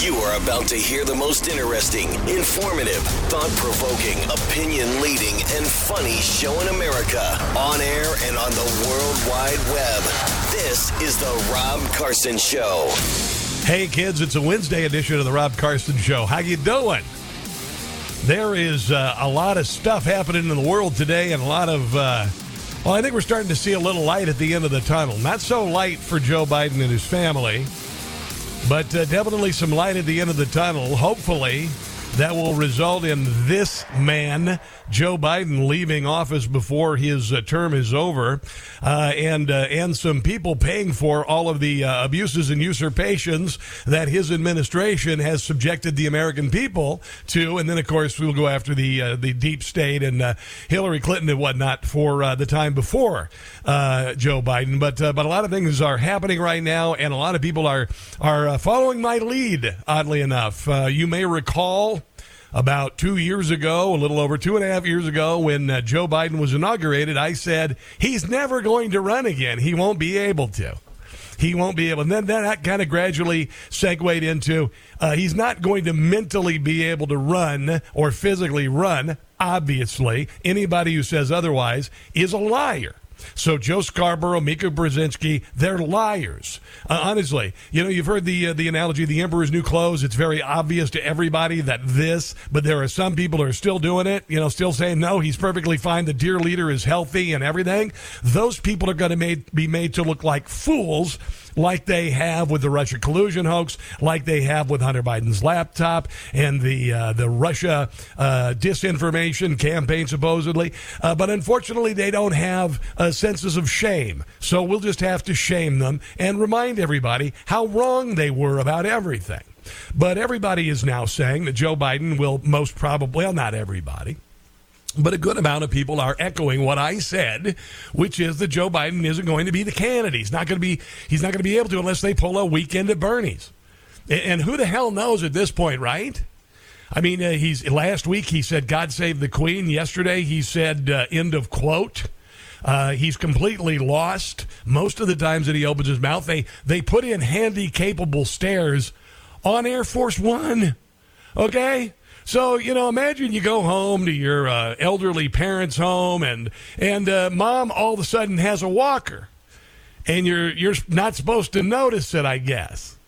You are about to hear the most interesting, informative, thought provoking, opinion leading, and funny show in America on air and on the World Wide Web. This is The Rob Carson Show. Hey kids, it's a Wednesday edition of the Rob Carson Show. How you doing? There is uh, a lot of stuff happening in the world today, and a lot of. Uh, well, I think we're starting to see a little light at the end of the tunnel. Not so light for Joe Biden and his family, but uh, definitely some light at the end of the tunnel. Hopefully, that will result in this man, Joe Biden, leaving office before his uh, term is over, uh, and uh, and some people paying for all of the uh, abuses and usurpations that his administration has subjected the American people to. And then, of course, we'll go after the uh, the deep state and uh, Hillary Clinton and whatnot for the time before Joe Biden. But but a lot of things are happening right now, and a lot of people are are following my lead. Oddly enough, you may recall about two years ago, a little over two and a half years ago, when uh, Joe Biden was inaugurated, I said he's never going to run again. He won't be able to. He won't be able. And then that kind of gradually segued into uh, he's not going to mentally be able to run or physically run. Obviously, anybody who says otherwise is a liar. So Joe Scarborough, Mika Brzezinski, they're liars. Uh, honestly, you know, you've heard the uh, the analogy, the emperor's new clothes. It's very obvious to everybody that this, but there are some people who are still doing it. You know, still saying no, he's perfectly fine. The dear leader is healthy and everything. Those people are going to be made to look like fools like they have with the Russia collusion hoax, like they have with Hunter Biden's laptop and the uh, the Russia uh, disinformation campaign, supposedly. Uh, but unfortunately, they don't have senses of shame. So we'll just have to shame them and remind everybody how wrong they were about everything. But everybody is now saying that Joe Biden will most probably, well, not everybody but a good amount of people are echoing what I said, which is that Joe Biden isn't going to be the candidate. He's not going to be. He's not going to be able to unless they pull a weekend at Bernie's. And who the hell knows at this point, right? I mean, uh, he's last week he said "God save the Queen." Yesterday he said uh, "End of quote." Uh, he's completely lost most of the times that he opens his mouth. They they put in handy capable stairs on Air Force One. Okay, so you know, imagine you go home to your uh, elderly parents' home, and and uh, mom all of a sudden has a walker, and you're you're not supposed to notice it, I guess.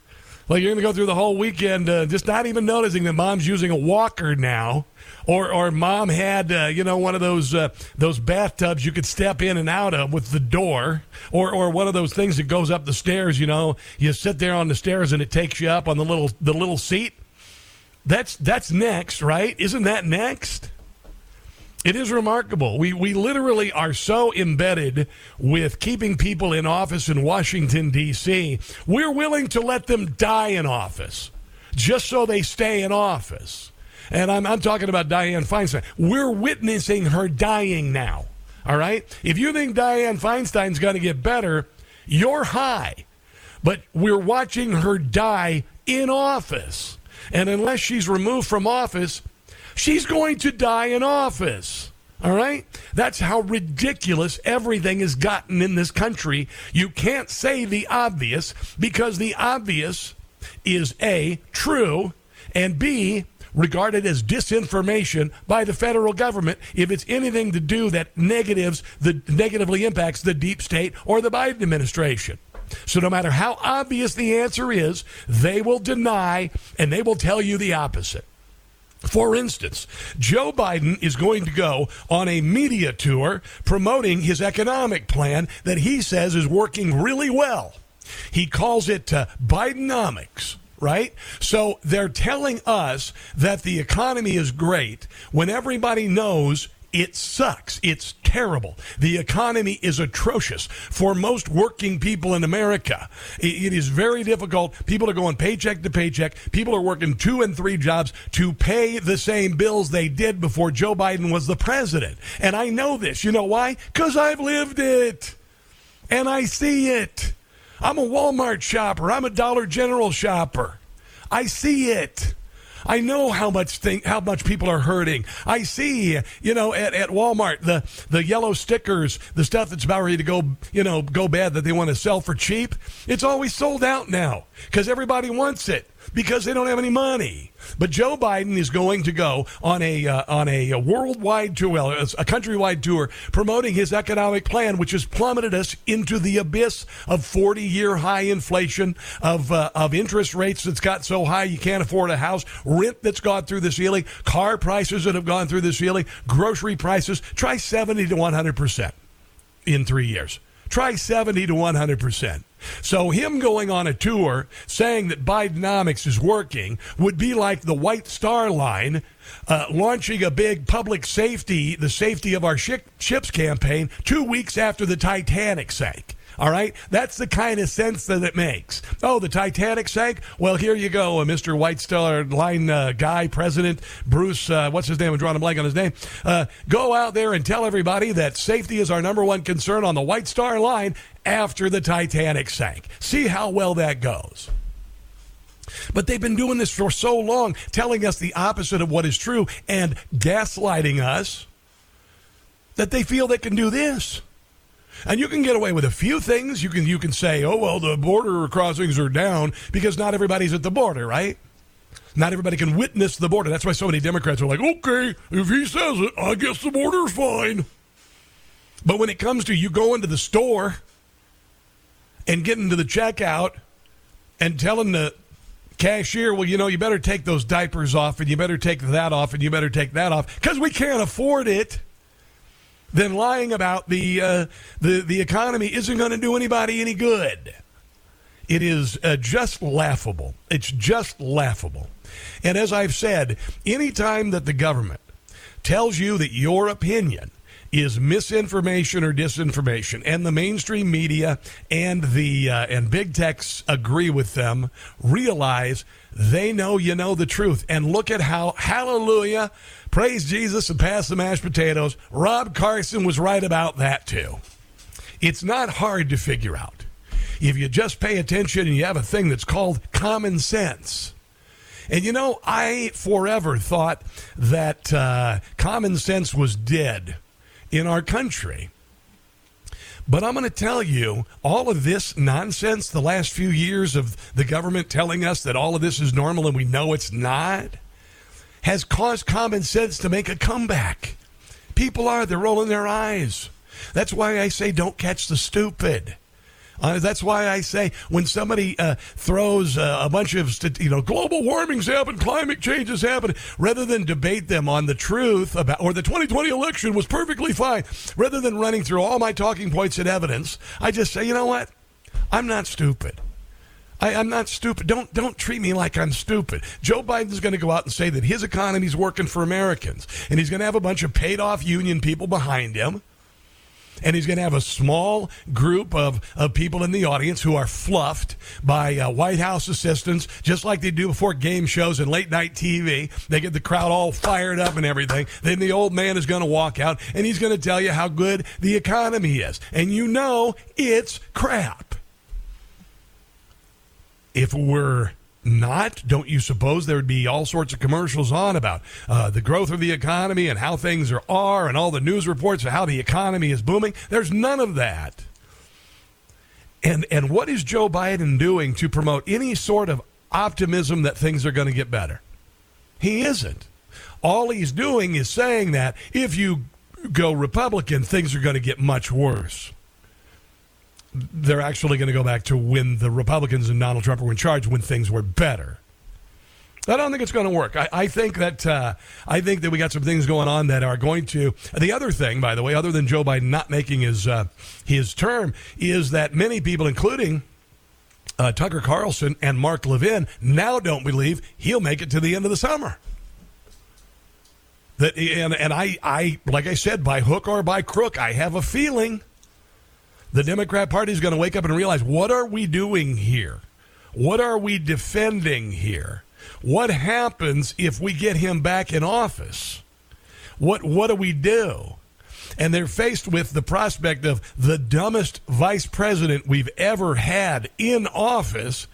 Like you're going to go through the whole weekend uh, just not even noticing that mom's using a walker now, or or mom had uh, you know one of those uh, those bathtubs you could step in and out of with the door, or or one of those things that goes up the stairs. You know, you sit there on the stairs and it takes you up on the little the little seat that's that's next, right? Isn't that next? It is remarkable. We we literally are so embedded with keeping people in office in Washington D.C. We're willing to let them die in office just so they stay in office. And I'm I'm talking about Dianne Feinstein. We're witnessing her dying now. All right? If you think Dianne Feinstein's going to get better, you're high. But we're watching her die in office. And unless she's removed from office, she's going to die in office. All right? That's how ridiculous everything has gotten in this country. You can't say the obvious because the obvious is A, true, and B, regarded as disinformation by the federal government if it's anything to do that negatives the negatively impacts the deep state or the Biden administration. So no matter how obvious the answer is, they will deny and they will tell you the opposite. For instance, Joe Biden is going to go on a media tour promoting his economic plan that he says is working really well. He calls it uh, Bidenomics right? So they're telling us that the economy is great when everybody knows It sucks. It's terrible. The economy is atrocious for most working people in America. It is very difficult. People are going paycheck to paycheck. People are working two and three jobs to pay the same bills they did before Joe Biden was the president. And I know this. You know why? Because I've lived it and I see it. I'm a Walmart shopper. I'm a Dollar General shopper. I see it. I know how much thing, how much people are hurting. I see, you know, at, at Walmart the the yellow stickers, the stuff that's about ready to go, you know, go bad that they want to sell for cheap. It's always sold out now because everybody wants it because they don't have any money. But Joe Biden is going to go on a uh, on a, a, worldwide tour, well, a countrywide tour, promoting his economic plan, which has plummeted us into the abyss of 40 year high inflation, of uh, of interest rates that's got so high you can't afford a house, rent that's gone through the ceiling, car prices that have gone through the ceiling, grocery prices. Try 70 to 100 percent in three years. Try 70 to 100 percent. So him going on a tour saying that Bidenomics is working would be like the White Star Line uh, launching a big public safety, the safety of our ships campaign, two weeks after the Titanic sank. All right? That's the kind of sense that it makes. Oh, the Titanic sank? Well, here you go, uh, Mr. White Star Line uh, guy, President Bruce, uh, what's his name? I'm drawing a blank on his name. Uh, go out there and tell everybody that safety is our number one concern on the White Star Line after the Titanic sank. See how well that goes. But they've been doing this for so long, telling us the opposite of what is true and gaslighting us that they feel they can do this. And you can get away with a few things. You can you can say, "Oh well, the border crossings are down because not everybody's at the border, right?" Not everybody can witness the border. That's why so many Democrats are like, "Okay, if he says it, I guess the border's fine." But when it comes to you going to the store and getting to the checkout and telling the cashier, well, you know, you better take those diapers off and you better take that off and you better take that off because we can't afford it then lying about the uh, the the economy isn't going to do anybody any good. It is uh, just laughable. It's just laughable. And as I've said, anytime that the government tells you that your opinion is misinformation or disinformation, and the mainstream media and the uh, and big techs agree with them. Realize they know you know the truth, and look at how hallelujah, praise Jesus, and pass the mashed potatoes. Rob Carson was right about that too. It's not hard to figure out if you just pay attention and you have a thing that's called common sense. And you know, I forever thought that uh, common sense was dead in our country. But I'm going to tell you, all of this nonsense, the last few years of the government telling us that all of this is normal and we know it's not, has caused common sense to make a comeback. People are, they're rolling their eyes. That's why I say don't catch the stupid. Uh, that's why I say when somebody uh, throws uh, a bunch of you know global warming's happened, climate change has happened, rather than debate them on the truth about or the 2020 election was perfectly fine, rather than running through all my talking points and evidence, I just say, you know what, I'm not stupid. I, am not stupid. Don't don't treat me like I'm stupid. Joe Biden's going to go out and say that his economy's working for Americans, and he's going to have a bunch of paid off union people behind him and he's going to have a small group of, of people in the audience who are fluffed by uh, White House assistants, just like they do before game shows and late night TV. They get the crowd all fired up and everything. Then the old man is going to walk out and he's going to tell you how good the economy is. And you know it's crap. If we're not? Don't you suppose there would be all sorts of commercials on about uh, the growth of the economy and how things are, are and all the news reports of how the economy is booming? There's none of that. And, and what is Joe Biden doing to promote any sort of optimism that things are going to get better? He isn't. All he's doing is saying that if you go Republican, things are going to get much worse they're actually going to go back to when the Republicans and Donald Trump were in charge when things were better. I don't think it's going to work. I, I think that uh, I think that we got some things going on that are going to. The other thing, by the way, other than Joe Biden not making his uh, his term, is that many people, including uh, Tucker Carlson and Mark Levin, now don't believe he'll make it to the end of the summer. that and, and I, I like I said, by hook or by crook, I have a feeling the Democrat Party is going to wake up and realize what are we doing here? What are we defending here? What happens if we get him back in office? What what do we do? And they're faced with the prospect of the dumbest vice president we've ever had in office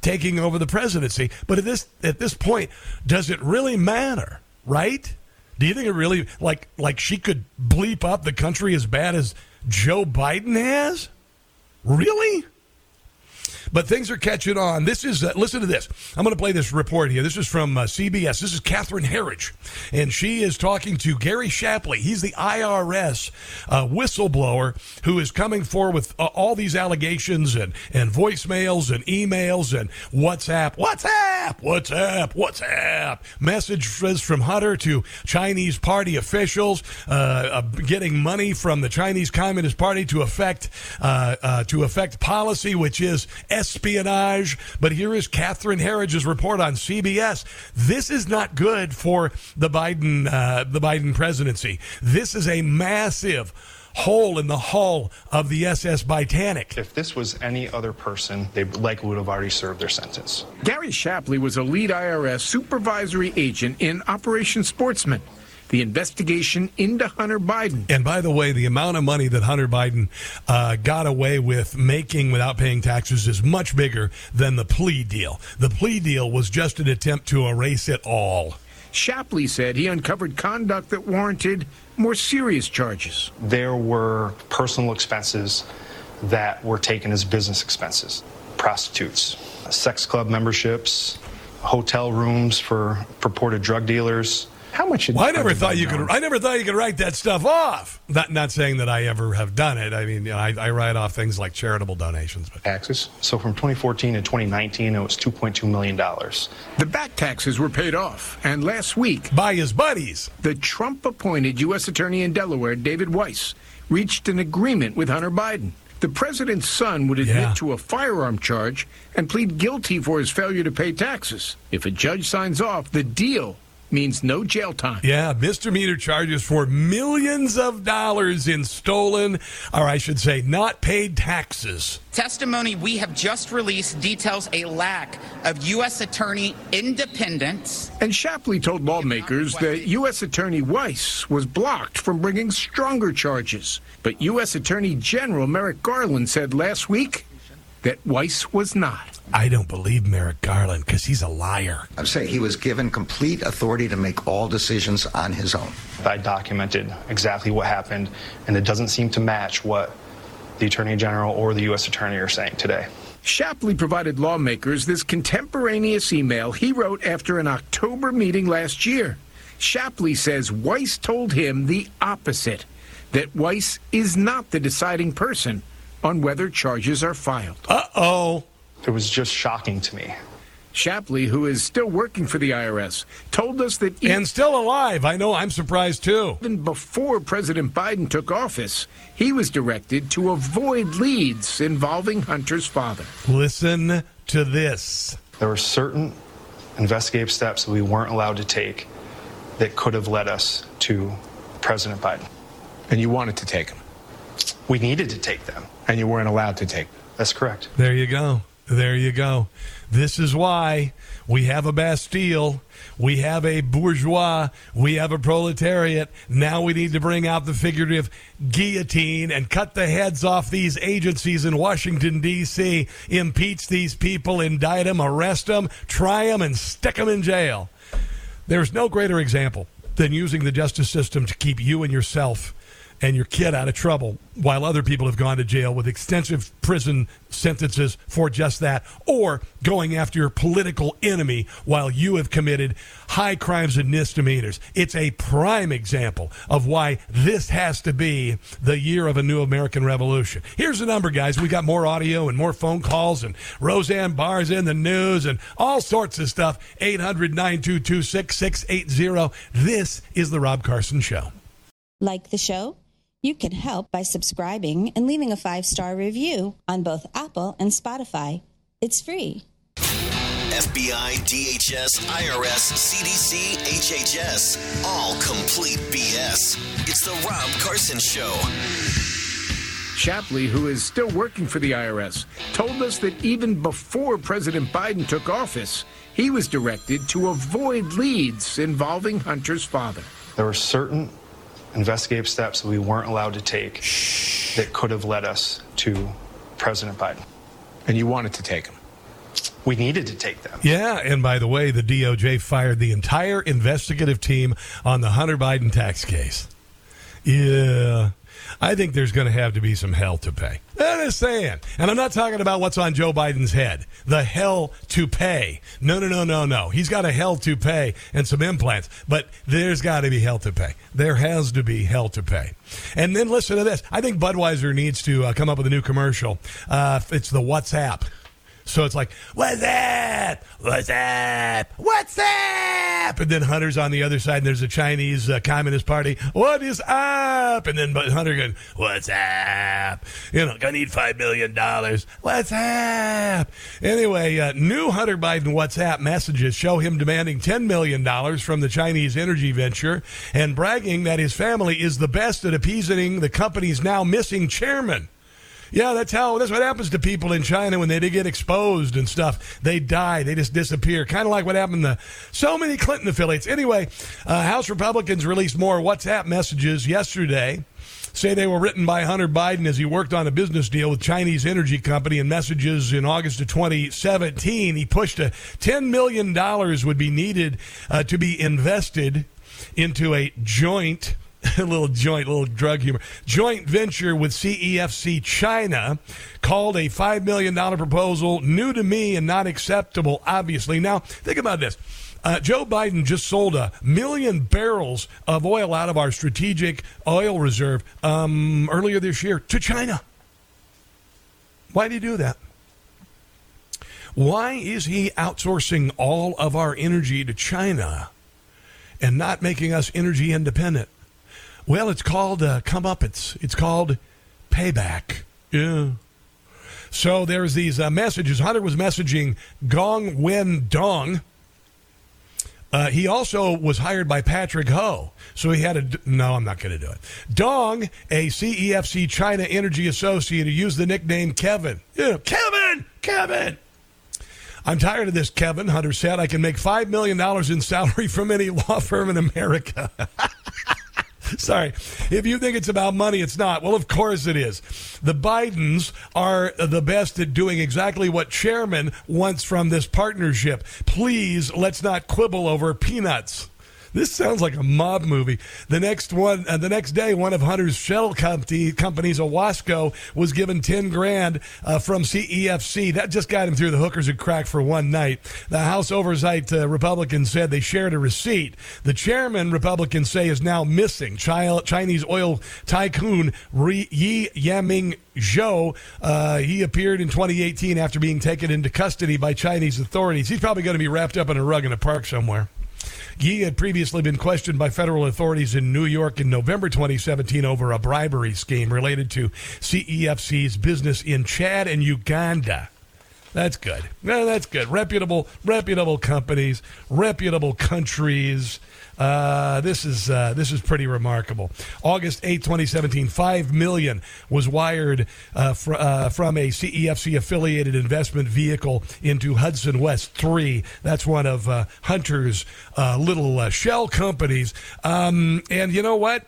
taking over the presidency. But at this at this point, does it really matter, right? Do you think it really like like she could bleep up the country as bad as Joe Biden has? Really? But things are catching on. This is, uh, listen to this. I'm going to play this report here. This is from uh, CBS. This is Catherine Herridge, and she is talking to Gary Shapley. He's the IRS uh, whistleblower who is coming forward with uh, all these allegations and, and voicemails and emails and WhatsApp, WhatsApp, WhatsApp, WhatsApp messages from Hunter to Chinese party officials, uh, uh, getting money from the Chinese Communist Party to affect to affect policy, which is espionage. But here is Catherine Herridge's report on CBS. This is not good for the Biden uh, the Biden presidency. This is a massive hole in the hull of the SS Titanic. If this was any other person, they likely would have already served their sentence. Gary Shapley was a lead IRS supervisory agent in Operation Sportsman the investigation into Hunter Biden. And by the way, the amount of money that Hunter Biden uh, got away with making without paying taxes is much bigger than the plea deal. The plea deal was just an attempt to erase it all. Shapley said he uncovered conduct that warranted more serious charges. There were personal expenses that were taken as business expenses prostitutes, sex club memberships, hotel rooms for purported drug dealers how much? Well, I never thought you could. I never thought you could write that stuff off. Not not saying that I ever have done it. I mean, you know, I, I write off things like charitable donations. But taxes. So from 2014 to 2019, it was 2.2 million dollars. The back taxes were paid off, and last week by his buddies, the Trump-appointed U.S. Attorney in Delaware, David Weiss, reached an agreement with Hunter Biden. The president's son would admit yeah. to a firearm charge and plead guilty for his failure to pay taxes. If a judge signs off, the deal means no jail time. Yeah, misdemeanor charges for millions of dollars in stolen, or I should say, not paid taxes. Testimony we have just released details a lack of U.S. Attorney independence. And Shapley told lawmakers that U.S. Attorney Weiss was blocked from bringing stronger charges. But U.S. Attorney General Merrick Garland said last week that Weiss was not. I don't believe Merrick Garland because he's a liar. I'm saying he was given complete authority to make all decisions on his own. I documented exactly what happened, and it doesn't seem to match what the Attorney General or the U.S. Attorney are saying today. Shapley provided lawmakers this contemporaneous email he wrote after an October meeting last year. Shapley says Weiss told him the opposite that Weiss is not the deciding person on whether charges are filed. Uh oh. It was just shocking to me. Shapley, who is still working for the IRS, told us that. and still alive. I know, I'm surprised too. Even before President Biden took office, he was directed to avoid leads involving Hunter's father. Listen to this. There were certain investigative steps that we weren't allowed to take that could have led us to President Biden. And you wanted to take them? We needed to take them. And you weren't allowed to take them? That's correct. There you go. There you go. This is why we have a Bastille. We have a bourgeois. We have a proletariat. Now we need to bring out the figurative guillotine and cut the heads off these agencies in Washington, D.C., impeach these people, indict them, arrest them, try them, and stick them in jail. There's no greater example than using the justice system to keep you and yourself and your kid out of trouble while other people have gone to jail with extensive prison sentences for just that, or going after your political enemy while you have committed high crimes and misdemeanors. It's a prime example of why this has to be the year of a new American Revolution. Here's the number, guys. We got more audio and more phone calls, and Roseanne Barr's in the news and all sorts of stuff. 800 922 6680. This is The Rob Carson Show. Like the show? You can help by subscribing and leaving a five star review on both Apple and Spotify. It's free. FBI, DHS, IRS, CDC, HHS. All complete BS. It's the Rob Carson Show. Shapley, who is still working for the IRS, told us that even before President Biden took office, he was directed to avoid leads involving Hunter's father. There were certain investigative steps that we weren't allowed to take that could have led us to President Biden. And you wanted to take them? We needed to take them. Yeah, and by the way, the DOJ fired the entire investigative team on the Hunter Biden tax case. Yeah. I think there's going to have to be some hell to pay. I'm just saying. And I'm not talking about what's on Joe Biden's head. The hell to pay. No, no, no, no, no. He's got a hell to pay and some implants, but there's got to be hell to pay. There has to be hell to pay. And then listen to this. I think Budweiser needs to uh, come up with a new commercial. Uh, it's the WhatsApp. So it's like, what's up? What's up? What's up? And then Hunter's on the other side, and there's a Chinese uh, Communist Party. What is up? And then but Hunter going, what's up? You know, gonna need $5 million. What's up? Anyway, uh, new Hunter Biden WhatsApp messages show him demanding $10 million from the Chinese energy venture and bragging that his family is the best at appeasing the company's now missing chairman. Yeah, that's how. That's what happens to people in China when they get exposed and stuff. They die. They just disappear. Kind of like what happened to so many Clinton affiliates. Anyway, uh, House Republicans released more WhatsApp messages yesterday. Say they were written by Hunter Biden as he worked on a business deal with Chinese energy company and messages in August of 2017. He pushed a $10 million would be needed uh, to be invested into a joint a little joint, little drug humor. Joint venture with CEFC China called a $5 million proposal new to me and not acceptable, obviously. Now, think about this. Uh, Joe Biden just sold a million barrels of oil out of our strategic oil reserve um, earlier this year to China. Why did he do that? Why is he outsourcing all of our energy to China and not making us energy independent? Well, it's called uh, come up. It's it's called payback. Yeah. So there's these uh, messages. Hunter was messaging Gong Wen Dong. Uh, he also was hired by Patrick Ho. So he had a. No, I'm not going to do it. Dong, a CEFC China Energy associate who used the nickname Kevin. Yeah, Kevin! Kevin! I'm tired of this, Kevin, Hunter said. I can make $5 million in salary from any law firm in America. Sorry. If you think it's about money, it's not. Well, of course it is. The Bidens are the best at doing exactly what chairman wants from this partnership. Please, let's not quibble over peanuts. This sounds like a mob movie. The next one, uh, the next day, one of Hunter's shell company, companies, Owasco, was given ten grand uh, from CEFC. That just got him through the hookers and crack for one night. The House Oversight uh, Republicans said they shared a receipt. The chairman, Republicans say, is now missing. Chinese oil tycoon Yi Yaming Zhou. Uh, he appeared in 2018 after being taken into custody by Chinese authorities. He's probably going to be wrapped up in a rug in a park somewhere. Yi had previously been questioned by federal authorities in New York in November 2017 over a bribery scheme related to CEFC's business in Chad and Uganda. That's good. that's good. Reputable, reputable companies, reputable countries. Uh, this is uh, this is pretty remarkable. August 8, 2017, five million was wired uh, fr- uh, from a CEFC affiliated investment vehicle into Hudson West Three. That's one of uh, Hunter's uh, little shell companies. Um, and you know what?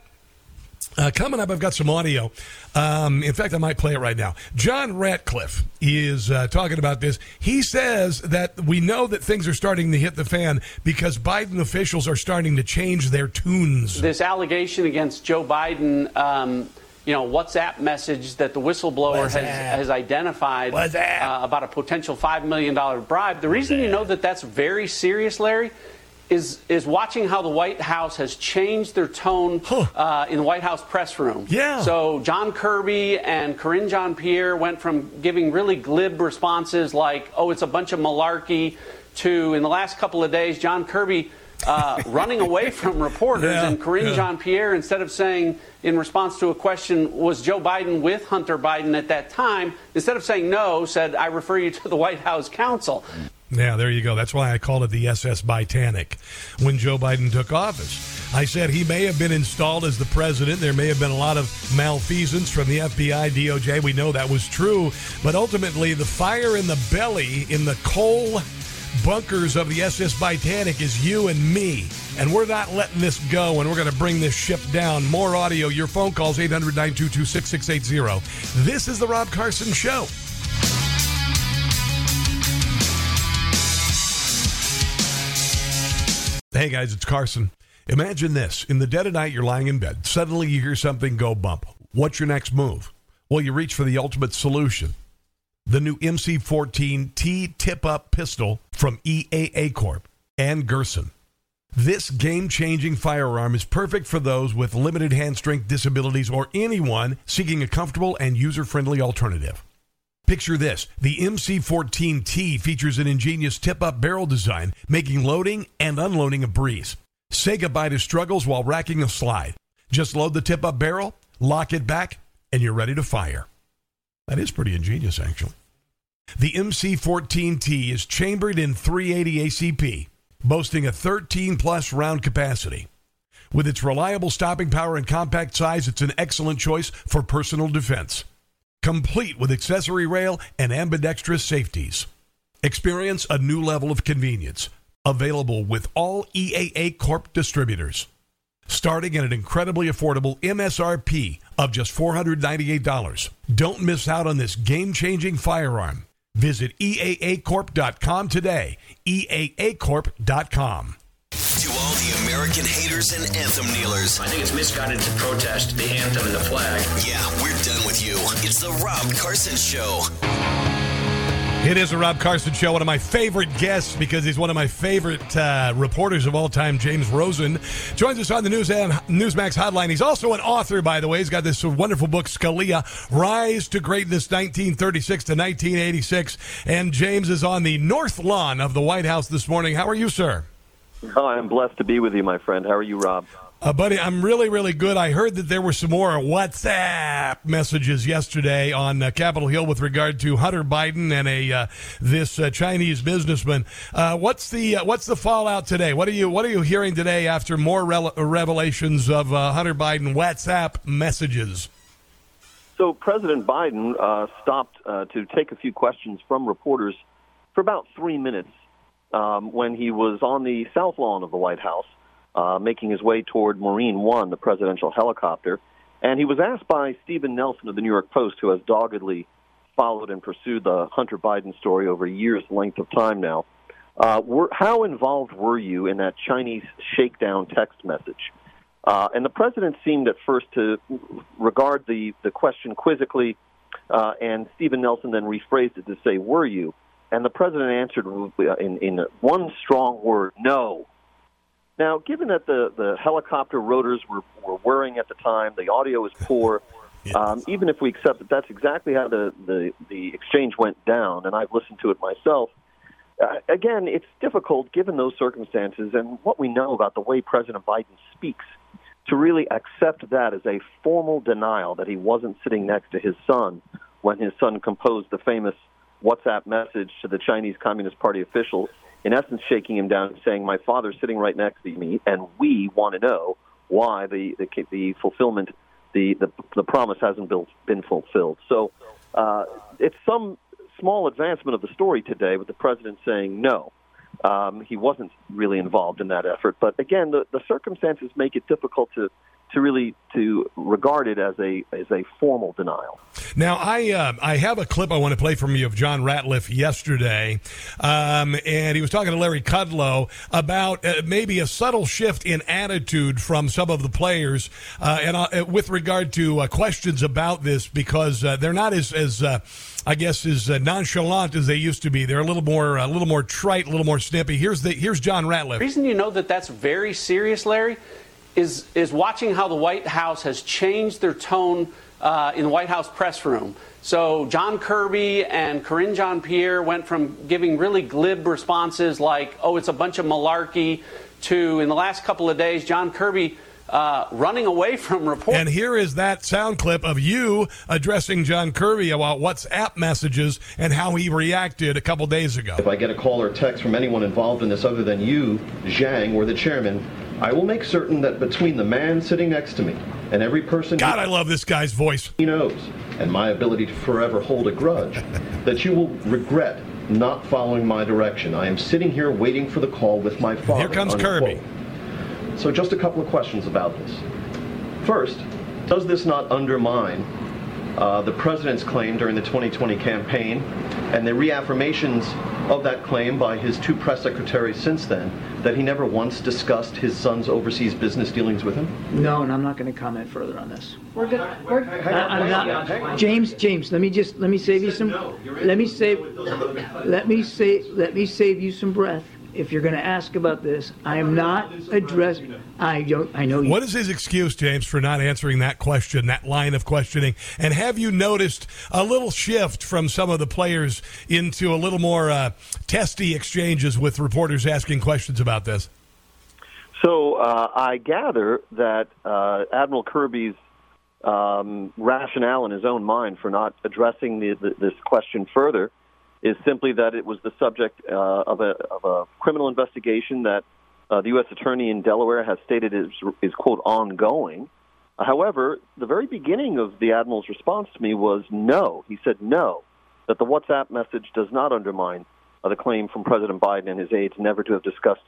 Uh, coming up, I've got some audio. Um, in fact, I might play it right now. John Ratcliffe is uh, talking about this. He says that we know that things are starting to hit the fan because Biden officials are starting to change their tunes. This allegation against Joe Biden. Um, you know, WhatsApp message that the whistleblower has, has, identified uh, about a potential $5 million bribe. The reason you know that that's very serious, Larry, is is watching how the White House has changed their tone huh. uh, in the White House press room. Yeah. So John Kirby and Karine Jean Pierre went from giving really glib responses like, "Oh, it's a bunch of malarkey," to in the last couple of days, John Kirby. Uh, running away from reporters, yeah, and Karine yeah. Jean Pierre, instead of saying in response to a question, was Joe Biden with Hunter Biden at that time, instead of saying no, said, I refer you to the White House counsel. Yeah, there you go. That's why I called it the SS Titanic when Joe Biden took office. I said he may have been installed as the president. There may have been a lot of malfeasance from the FBI, DOJ. We know that was true. But ultimately, the fire in the belly, in the coal bunkers of the SS Titanic is you and me. And we're not letting this go, and we're going to bring this ship down. More audio, your phone calls, 800 922 6680. This is The Rob Carson Show. Hey guys, it's Carson. Imagine this. In the dead of night, you're lying in bed. Suddenly you hear something go bump. What's your next move? Well, you reach for the ultimate solution the new MC14 T tip up pistol from EAA Corp and Girsan. This game changing firearm is perfect for those with limited hand strength disabilities or anyone seeking a comfortable and user friendly alternative. Picture this the MC14T features an ingenious tip up barrel design, making loading and unloading a breeze. Say goodbye to struggles while racking a slide. Just load the tip up barrel, lock it back, and you're ready to fire. That is pretty ingenious, actually. The MC14T is chambered in 380 ACP, boasting a 13 plus round capacity. With its reliable stopping power and compact size, it's an excellent choice for personal defense. Complete with accessory rail and ambidextrous safeties. Experience a new level of convenience Available with all EAA Corp distributors. Starting at an incredibly affordable MSRP of just $498. Don't miss out on this game changing firearm. Visit EAAcorp.com today. EAAcorp.com. To all the American haters and anthem kneelers. I think it's misguided to protest the anthem and the flag. Yeah, we're done with you. It's the Rob Carson Show. It is a Rob Carson show. One of my favorite guests because he's one of my favorite uh, reporters of all time. James Rosen joins us on the News and Newsmax hotline. He's also an author, by the way. He's got this wonderful book, Scalia: Rise to Greatness, 1936 to 1986. And James is on the north lawn of the White House this morning. How are you, sir? Oh, I'm blessed to be with you, my friend. How are you, Rob? Uh, buddy, I'm really, really good. I heard that there were some more WhatsApp messages yesterday on uh, Capitol Hill with regard to Hunter Biden and a uh, this uh, Chinese businessman. Uh, what's the uh, what's the fallout today? What are you what are you hearing today after more re- revelations of Hunter Biden WhatsApp messages? So President Biden stopped to take a few questions from reporters for about three minutes um, when he was on the south lawn of the White House uh, making his way toward Marine One, the presidential helicopter. And he was asked by Steven Nelson of the New York Post, who has doggedly followed and pursued the Hunter Biden story over a year's length of time now. Uh, were, how involved were you in that Chinese shakedown text message? Uh, and the president seemed at first to regard the, the question quizzically, uh, and Steven Nelson then rephrased it to say, Were you? And the president answered in, in one strong word, No. Now, given that the, the helicopter rotors were, were whirring at the time, the audio is poor, yes. um, even if we accept that that's exactly how the, the, the exchange went down, and I've listened to it myself, uh, again, it's difficult given those circumstances and what we know about the way President Biden speaks to really accept that as a formal denial that he wasn't sitting next to his son when his son composed the famous WhatsApp message to the Chinese Communist Party officials in essence shaking him down and saying, "My father's sitting right next to me, and we want to know why the the, the fulfillment, the, the the promise hasn't been, been fulfilled." So uh, it's some small advancement of the story today, with the president saying no. Um, he wasn't really involved in that effort, but again, the, the circumstances make it difficult to to really to regard it as a as a formal denial. Now, I uh, I have a clip I want to play from you of John Ratcliffe yesterday, um, and he was talking to Larry Kudlow about uh, maybe a subtle shift in attitude from some of the players, uh, and uh, with regard to uh, questions about this because uh, they're not as as I guess as nonchalant as they used to be. They're a little more a little more trite, a little more snippy. Here's the here's John Ratcliffe. The reason you know that that's very serious, Larry is, is watching how the White House has changed their tone uh, in the White House press room. So John Kirby and Karine Jean-Pierre went from giving really glib responses like, oh, it's a bunch of malarkey, to in the last couple of days, John Kirby uh, running away from reports. And here is that sound clip of you addressing John Kirby about WhatsApp messages and how he reacted a couple days ago. If I get a call or text from anyone involved in this other than you, Zhang, or the chairman, I will make certain that between the man sitting next to me and every person. God, I love this guy's voice. He knows, and my ability to forever hold a grudge, that you will regret not following my direction. I am sitting here waiting for the call with my father. Here comes unquote. Kirby. So, just a couple of questions about this. First, does this not undermine uh, the president's claim during the 2020 campaign and the reaffirmations of that claim by his two press secretaries since then that he never once discussed his son's overseas business dealings with him? No, and I'm not going to comment further on this. We're good. We're, I, am not, James, James, let me just let me save you some. Let me save. Let me say. Let me save you some breath if you're going to ask about this, I am not addressing. I don't. I know. You. What is his excuse, James, for not answering that question, that line of questioning? And have you noticed a little shift from some of the players into a little more uh, testy exchanges with reporters asking questions about this? So uh, I gather that uh, Admiral Kirby's um, rationale in his own mind for not addressing the, the, this question further is simply that it was the subject uh, of, a, of a criminal investigation that uh, the U.S. Attorney in Delaware has stated is, is quote, ongoing. However, the very beginning of the Admiral's response to me was no. He said no, that the WhatsApp message does not undermine uh, the claim from President Biden and his aides never to have discussed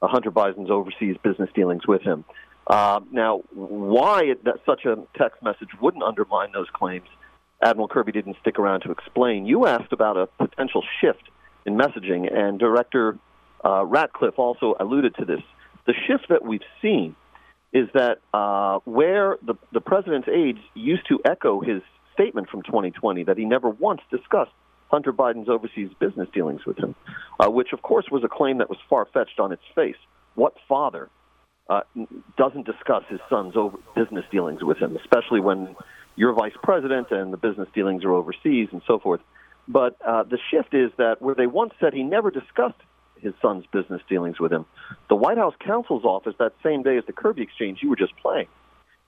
uh, Hunter Biden's overseas business dealings with him. Uh, now, why it, that such a text message wouldn't undermine those claims Admiral Kirby didn't stick around to explain. You asked about a potential shift in messaging, and Director uh, Ratcliffe also alluded to this. The shift that we've seen is that uh, where the, the president's aides used to echo his statement from 2020 that he never once discussed Hunter Biden's overseas business dealings with him, uh, which of course was a claim that was far fetched on its face. What father uh, doesn't discuss his son's over business dealings with him, especially when you're vice president and the business dealings are overseas and so forth. But uh, the shift is that where they once said he never discussed his son's business dealings with him, the White House counsel's office that same day as the Kirby exchange you were just playing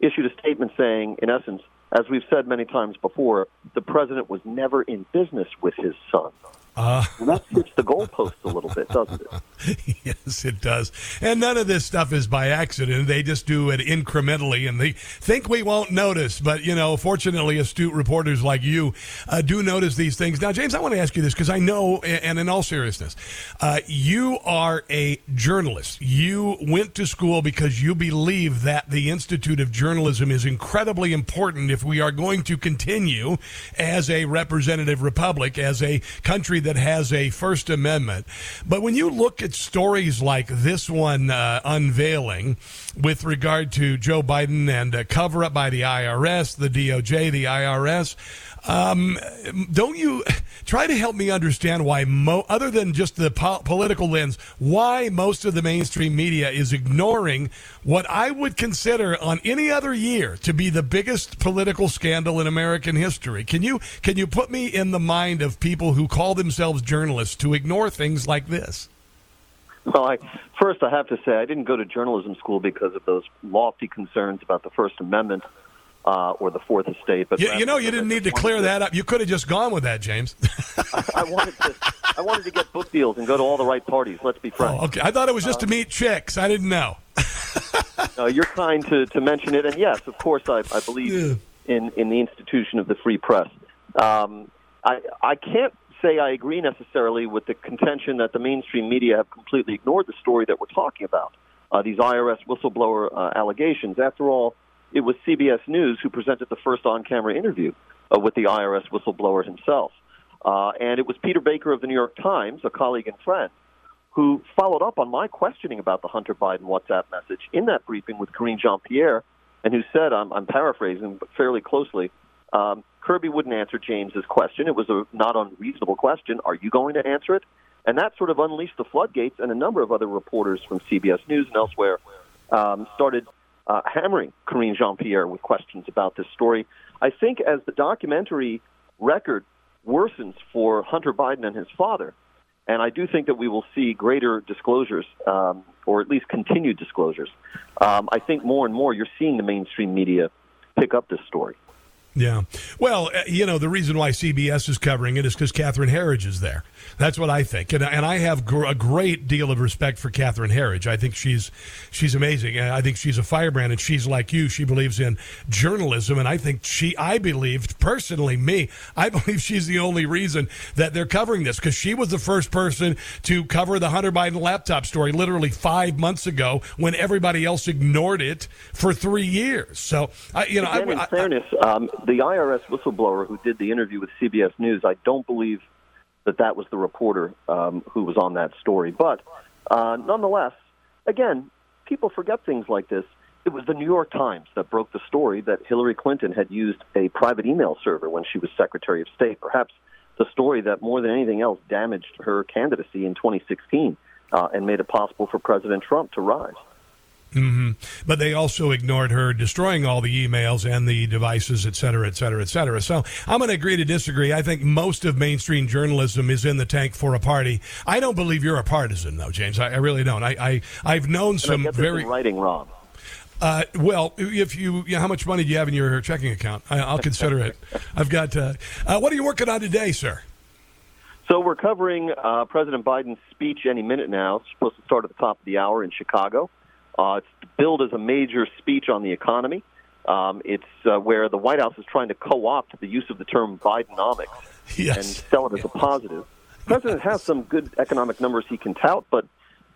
issued a statement saying, in essence, as we've said many times before, the president was never in business with his son. Uh, and that shifts the goalposts a little bit, doesn't it? yes, it does. And none of this stuff is by accident. They just do it incrementally, and they think we won't notice. But you know, fortunately, astute reporters like you uh, do notice these things. Now, James, I want to ask you this because I know, and in all seriousness, uh, you are a journalist. You went to school because you believe that the Institute of Journalism is incredibly important if we are going to continue as a representative republic, as a country that has a First Amendment. But when you look at stories like this one uh, unveiling with regard to Joe Biden and cover up by the IRS, the DOJ, the IRS, um, don't you try to help me understand why, mo- other than just the po- political lens, why most of the mainstream media is ignoring what I would consider on any other year to be the biggest political scandal in American history? Can you can you put me in the mind of people who call themselves journalists to ignore things like this? Well, I, first I have to say I didn't go to journalism school because of those lofty concerns about the First Amendment uh, or the Fourth Estate. But you, you know, you didn't need to clear that up. You could have just gone with that, James. I, I, wanted to. I wanted to get book deals and go to all the right parties. Let's be frank. Oh, okay, I thought it was just uh, to meet chicks. I didn't know. uh, you're kind to, to mention it, and yes, of course, I, I believe yeah. in in the institution of the free press. Um, I I can't say I agree necessarily with the contention that the mainstream media have completely ignored the story that we're talking about. Uh, these IRS whistleblower uh, allegations. After all, it was CBS News who presented the first on-camera interview uh, with the IRS whistleblower himself. Uh, and it was Peter Baker of the New York Times, a colleague and friend, who followed up on my questioning about the Hunter Biden WhatsApp message in that briefing with Karine Jean Pierre, and who said, I'm, I'm paraphrasing but fairly closely, um, Kirby wouldn't answer James's question. It was a not unreasonable question. Are you going to answer it? And that sort of unleashed the floodgates, and a number of other reporters from CBS News and elsewhere um, started uh, hammering Karine Jean Pierre with questions about this story. I think as the documentary record worsens for Hunter Biden and his father, And I do think that we will see greater disclosures, um, or at least continued disclosures. Um, I think more and more you're seeing the mainstream media pick up this story. Yeah. Well, uh, you know, the reason why CBS is covering it is because Catherine Herridge is there. That's what I think, and and I have gr- a great deal of respect for Catherine Herridge. I think she's she's amazing. I think she's a firebrand, and she's like you. She believes in journalism, and I think she. I believe personally, me, I believe she's the only reason that they're covering this because she was the first person to cover the Hunter Biden laptop story literally five months ago when everybody else ignored it for three years. So, I, you know, I, in I, fairness, um, the IRS whistleblower who did the interview with CBS News, I don't believe that that was the reporter um, who was on that story. But uh, nonetheless, again, people forget things like this. It was the New York Times that broke the story that Hillary Clinton had used a private email server when she was Secretary of State. Perhaps the story that more than anything else damaged her candidacy in 2016 uh, and made it possible for President Trump to rise. Hmm But they also ignored her destroying all the emails and the devices, et cetera, et cetera, et cetera. So I'm going to agree to disagree. I think most of mainstream journalism is in the tank for a party. I don't believe you're a partisan, though, James. I, I really don't. I, I I've known And some very in writing, Rob. Uh, well, if you, you know, how much money do you have in your checking account? I, I'll consider it. I've got. Uh, uh, what are you working on today, sir? So we're covering uh, President Biden's speech any minute now. It's supposed to start at the top of the hour in Chicago. Uh, it's billed as a major speech on the economy. Um, it's uh, where the White House is trying to co-opt the use of the term Bidenomics yes. and sell it as a positive. The president has some good economic numbers he can tout, but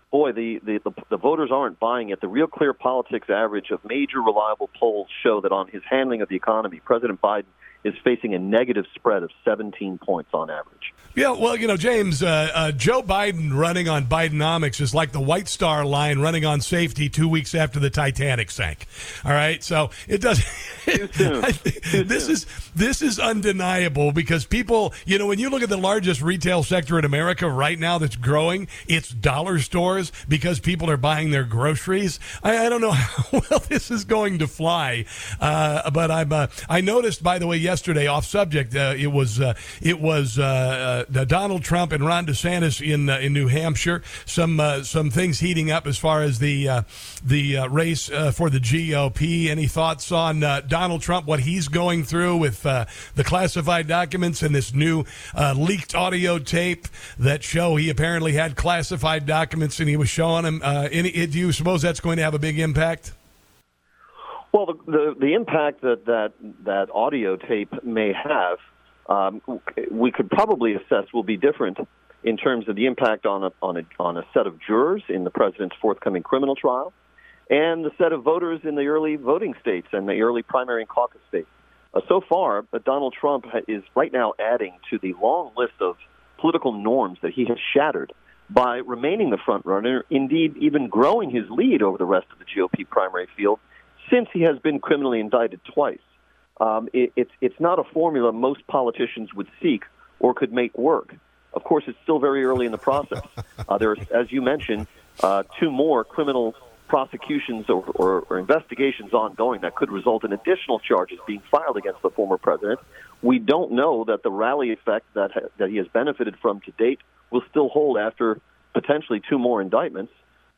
boy, the, the, the, the voters aren't buying it. The Real Clear Politics average of major reliable polls show that on his handling of the economy, President Biden is facing a negative spread of 17 points on average. Yeah, well, you know, James, uh, uh, Joe Biden running on Bidenomics is like the White Star Line running on safety two weeks after the Titanic sank. All right, so it does. this is this is undeniable because people, you know, when you look at the largest retail sector in America right now that's growing, it's dollar stores because people are buying their groceries. I, I don't know how well this is going to fly, uh, but I'm. Uh, I noticed, by the way, yesterday, off subject, uh, it was uh, it was uh, uh, Donald Trump and Ron DeSantis in uh, in New Hampshire. Some some things heating up as far as the the race for the GOP. Any thoughts on Donald Trump? What he's going through with the classified documents and this new leaked audio tape that show he apparently had classified documents and he was showing them. Any, do you suppose that's going to have a big impact? Well, the, the the impact that that that audio tape may have, um, we could probably assess will be different in terms of the impact on a on a on a set of jurors in the president's forthcoming criminal trial, and the set of voters in the early voting states and the early primary and caucus states. Uh, so far, uh, Donald Trump is right now adding to the long list of political norms that he has shattered by remaining the front runner, indeed even growing his lead over the rest of the GOP primary field since he has been criminally indicted twice. Um, it, it's it's not a formula most politicians would seek or could make work. Of course, it's still very early in the process. Uh, there's, as you mentioned, uh, two more criminal prosecutions or, or, or investigations ongoing that could result in additional charges being filed against the former president. We don't know that the rally effect that ha- that he has benefited from to date will still hold after potentially two more indictments.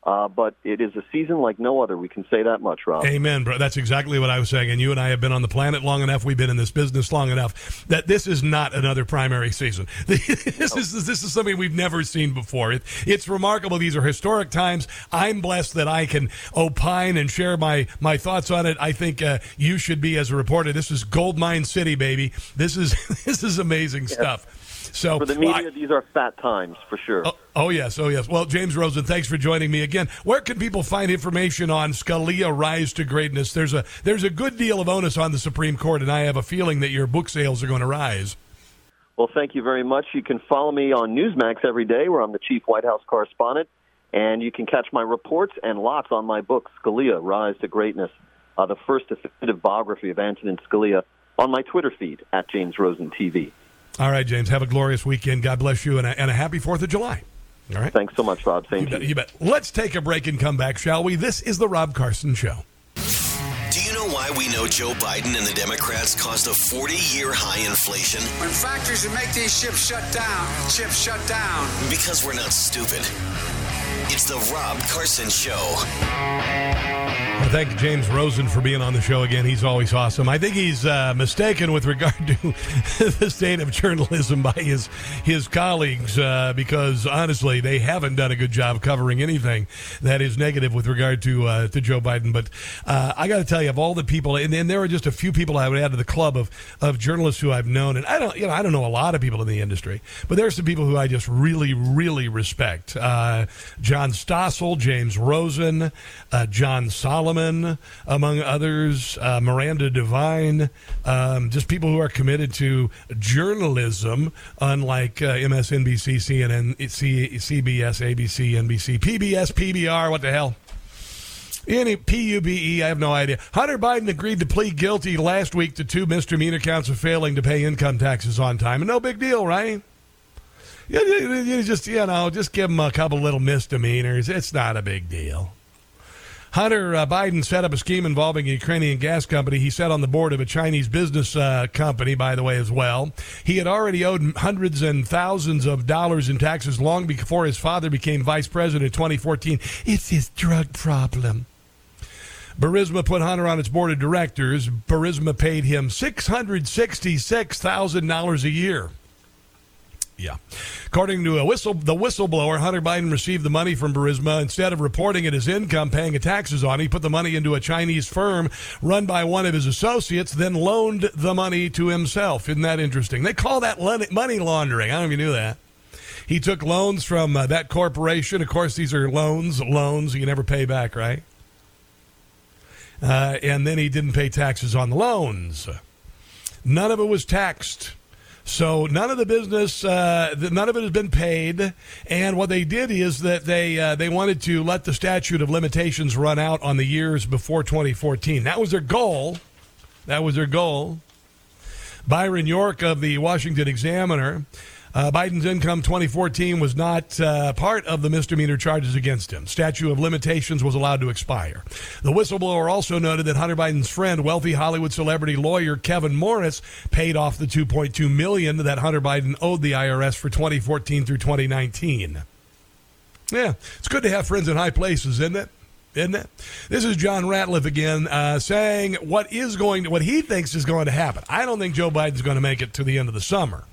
Uh, but it is a season like no other. We can say that much, Rob. Amen, bro. That's exactly what I was saying. And you and I have been on the planet long enough. We've been in this business long enough that this is not another primary season. this is this is something we've never seen before. It, it's remarkable. These are historic times. I'm blessed that I can opine and share my my thoughts on it. I think uh, you should be as a reporter. This is gold mine city, baby. This is this is amazing stuff. So for the well, media, these are fat times for sure. Oh, oh, yes, oh yes. Well, James Rosen, thanks for joining me again. Where can people find information on Scalia Rise to Greatness? There's a there's a good deal of onus on the Supreme Court, and I have a feeling that your book sales are going to rise. Well, thank you very much. You can follow me on Newsmax every day, where I'm the chief White House correspondent, and you can catch my reports and lots on my book, Scalia: Rise to Greatness, uh, the first definitive biography of Antonin Scalia, on my Twitter feed at James Rosen TV. All right, James. Have a glorious weekend. God bless you, and a, and a happy Fourth of July. All right. Thanks so much, Rob. Same you to bet, you. you bet. Let's take a break and come back, shall we? This is the Rob Carson Show. Do you know know why we know Joe Biden and the Democrats caused a 40 year high inflation? When factories that make these ships shut down, chips shut down. Because we're not stupid. It's the Rob Carson Show. I thank James Rosen for being on the show again. He's always awesome. I think he's uh, mistaken with regard to the state of journalism by his his colleagues uh, because honestly, they haven't done a good job covering anything that is negative with regard to uh, to Joe Biden. But uh, I got to tell you, of all the people, and, and there are just a few people I would add to the club of of journalists who I've known, and I don't, you know, I don't know a lot of people in the industry, but there are some people who I just really, really respect. Uh, John Stossel, James Rosen, uh, John Solomon, among others, uh, Miranda Devine, um, just people who are committed to journalism, unlike uh, MSNBC, CNN, CBS, ABC, NBC, PBS, PBR, what the hell? Any PUBE, I have no idea. Hunter Biden agreed to plead guilty last week to two misdemeanor counts of failing to pay income taxes on time. And no big deal, right? You, just you know just give him a couple little misdemeanors. It's not a big deal. Hunter uh, Biden set up a scheme involving a Ukrainian gas company. He sat on the board of a Chinese business uh, company, by the way, as well. He had already owed hundreds and thousands of dollars in taxes long before his father became vice president in 2014. It's his drug problem. Burisma put Hunter on its board of directors. Burisma paid him $666,000 a year. Yeah. According to a whistle, the whistleblower, Hunter Biden received the money from Burisma. Instead of reporting it as income, paying taxes on, it, he put the money into a Chinese firm run by one of his associates, then loaned the money to himself. Isn't that interesting? They call that money laundering. I don't know if you knew that. He took loans from uh, that corporation. Of course, these are loans, loans you never pay back, right? Uh, and then he didn't pay taxes on the loans. None of it was taxed. So none of the business, uh, none of it has been paid. And what they did is that they uh, they wanted to let the statute of limitations run out on the years before 2014. That was their goal. That was their goal. Byron York of the Washington Examiner uh, Biden's income 2014 was not uh, part of the misdemeanor charges against him. Statute of limitations was allowed to expire. The whistleblower also noted that Hunter Biden's friend, wealthy Hollywood celebrity lawyer Kevin Morris, paid off the 2.2 million that Hunter Biden owed the IRS for 2014 through 2019. Yeah, it's good to have friends in high places, isn't it? Isn't it? This is John Ratcliffe again uh, saying what is going to, what he thinks is going to happen. I don't think Joe Biden's going to make it to the end of the summer.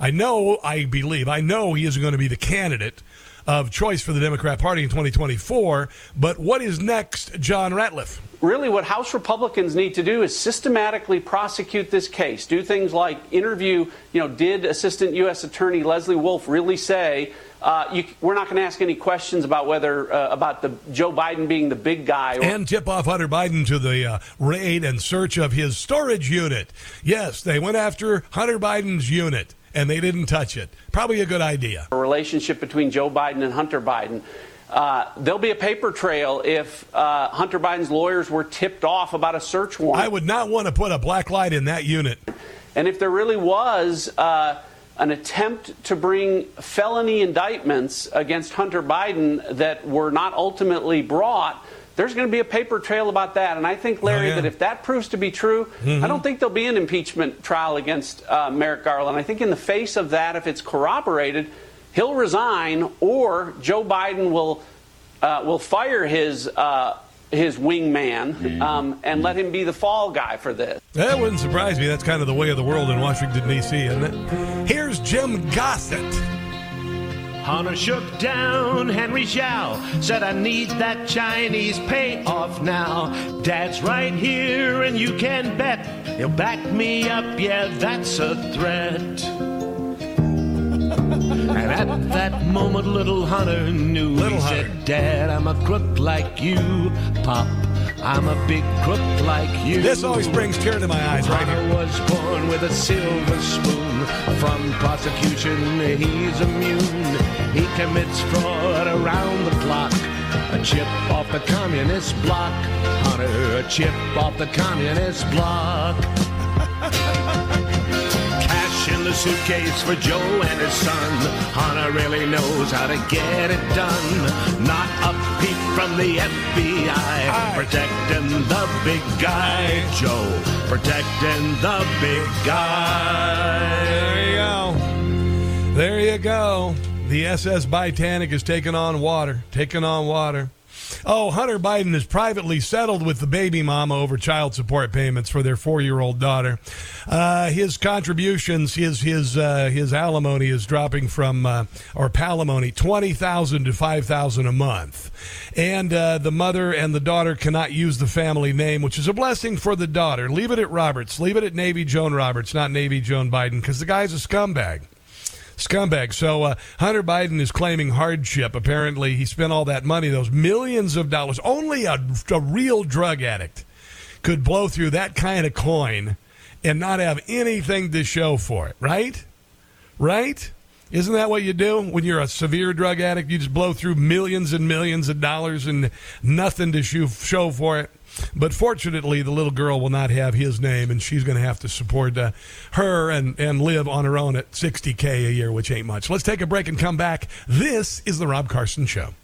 I know, I believe, I know he isn't going to be the candidate of choice for the Democrat Party in 2024. But what is next, John Ratcliffe? Really, what House Republicans need to do is systematically prosecute this case. Do things like interview, you know, did Assistant U.S. Attorney Leslie Wolf really say uh, you, we're not going to ask any questions about whether uh, about the Joe Biden being the big guy. Or- and tip off Hunter Biden to the uh, raid and search of his storage unit. Yes, they went after Hunter Biden's unit and they didn't touch it. Probably a good idea. A relationship between Joe Biden and Hunter Biden. Uh, there'll be a paper trail if uh, Hunter Biden's lawyers were tipped off about a search warrant. I would not want to put a black light in that unit. And if there really was uh, an attempt to bring felony indictments against Hunter Biden that were not ultimately brought, there's going to be a paper trail about that. And I think, Larry, oh, yeah. that if that proves to be true, mm-hmm. I don't think there'll be an impeachment trial against uh, Merrick Garland. I think in the face of that, if it's corroborated, he'll resign or Joe Biden will uh, will fire his. Uh, his wingman mm-hmm. um, and let him be the fall guy for this. That wouldn't surprise me. That's kind of the way of the world in Washington, D.C., isn't it? Here's Jim Gossett. Hunter shook down Henry Zhao, said I need that Chinese payoff now. Dad's right here and you can bet he'll back me up, yeah, that's a threat. and at that moment, little Hunter knew. Little he Hunter. said, Dad, I'm a crook like you. Pop, I'm a big crook like you. This always brings tears to my eyes, right here. was born with a silver spoon. From prosecution, he's immune. He commits fraud around the clock. A chip off the communist block. Hunter, a chip off the communist block. The suitcase for Joe and his son. Hunter really knows how to get it done. Not a peep from the FBI. Protecting the big guy, Joe. Protecting the big guy. There you go. There you go. The SS Titanic is taking on water. Taking on water. Oh, Hunter Biden is privately settled with the baby mama over child support payments for their four-year-old daughter. Uh, his contributions, his his uh, his alimony is dropping from uh, or palimony twenty thousand to five thousand a month, and uh, the mother and the daughter cannot use the family name, which is a blessing for the daughter. Leave it at Roberts. Leave it at Navy Joan Roberts, not Navy Joan Biden, because the guy's a scumbag scumbag. So uh, Hunter Biden is claiming hardship. Apparently, he spent all that money, those millions of dollars. Only a, a real drug addict could blow through that kind of coin and not have anything to show for it, right? Right? Isn't that what you do when you're a severe drug addict? You just blow through millions and millions of dollars and nothing to show for it. But fortunately, the little girl will not have his name, and she's going to have to support uh, her and, and live on her own at 60K a year, which ain't much. Let's take a break and come back. This is The Rob Carson Show.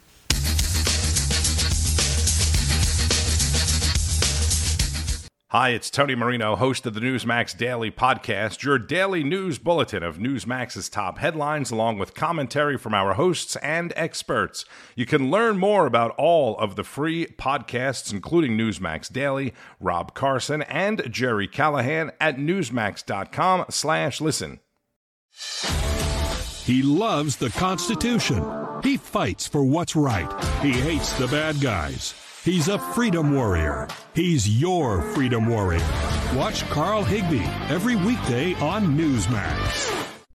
Hi, it's Tony Marino, host of the Newsmax Daily Podcast, your daily news bulletin of Newsmax's top headlines, along with commentary from our hosts and experts. You can learn more about all of the free podcasts, including Newsmax Daily, Rob Carson, and Jerry Callahan at newsmax.com slash listen. He loves the Constitution. He fights for what's right. He hates the bad guys. He's a freedom warrior. He's your freedom warrior. Watch Carl Higbie every weekday on Newsmax.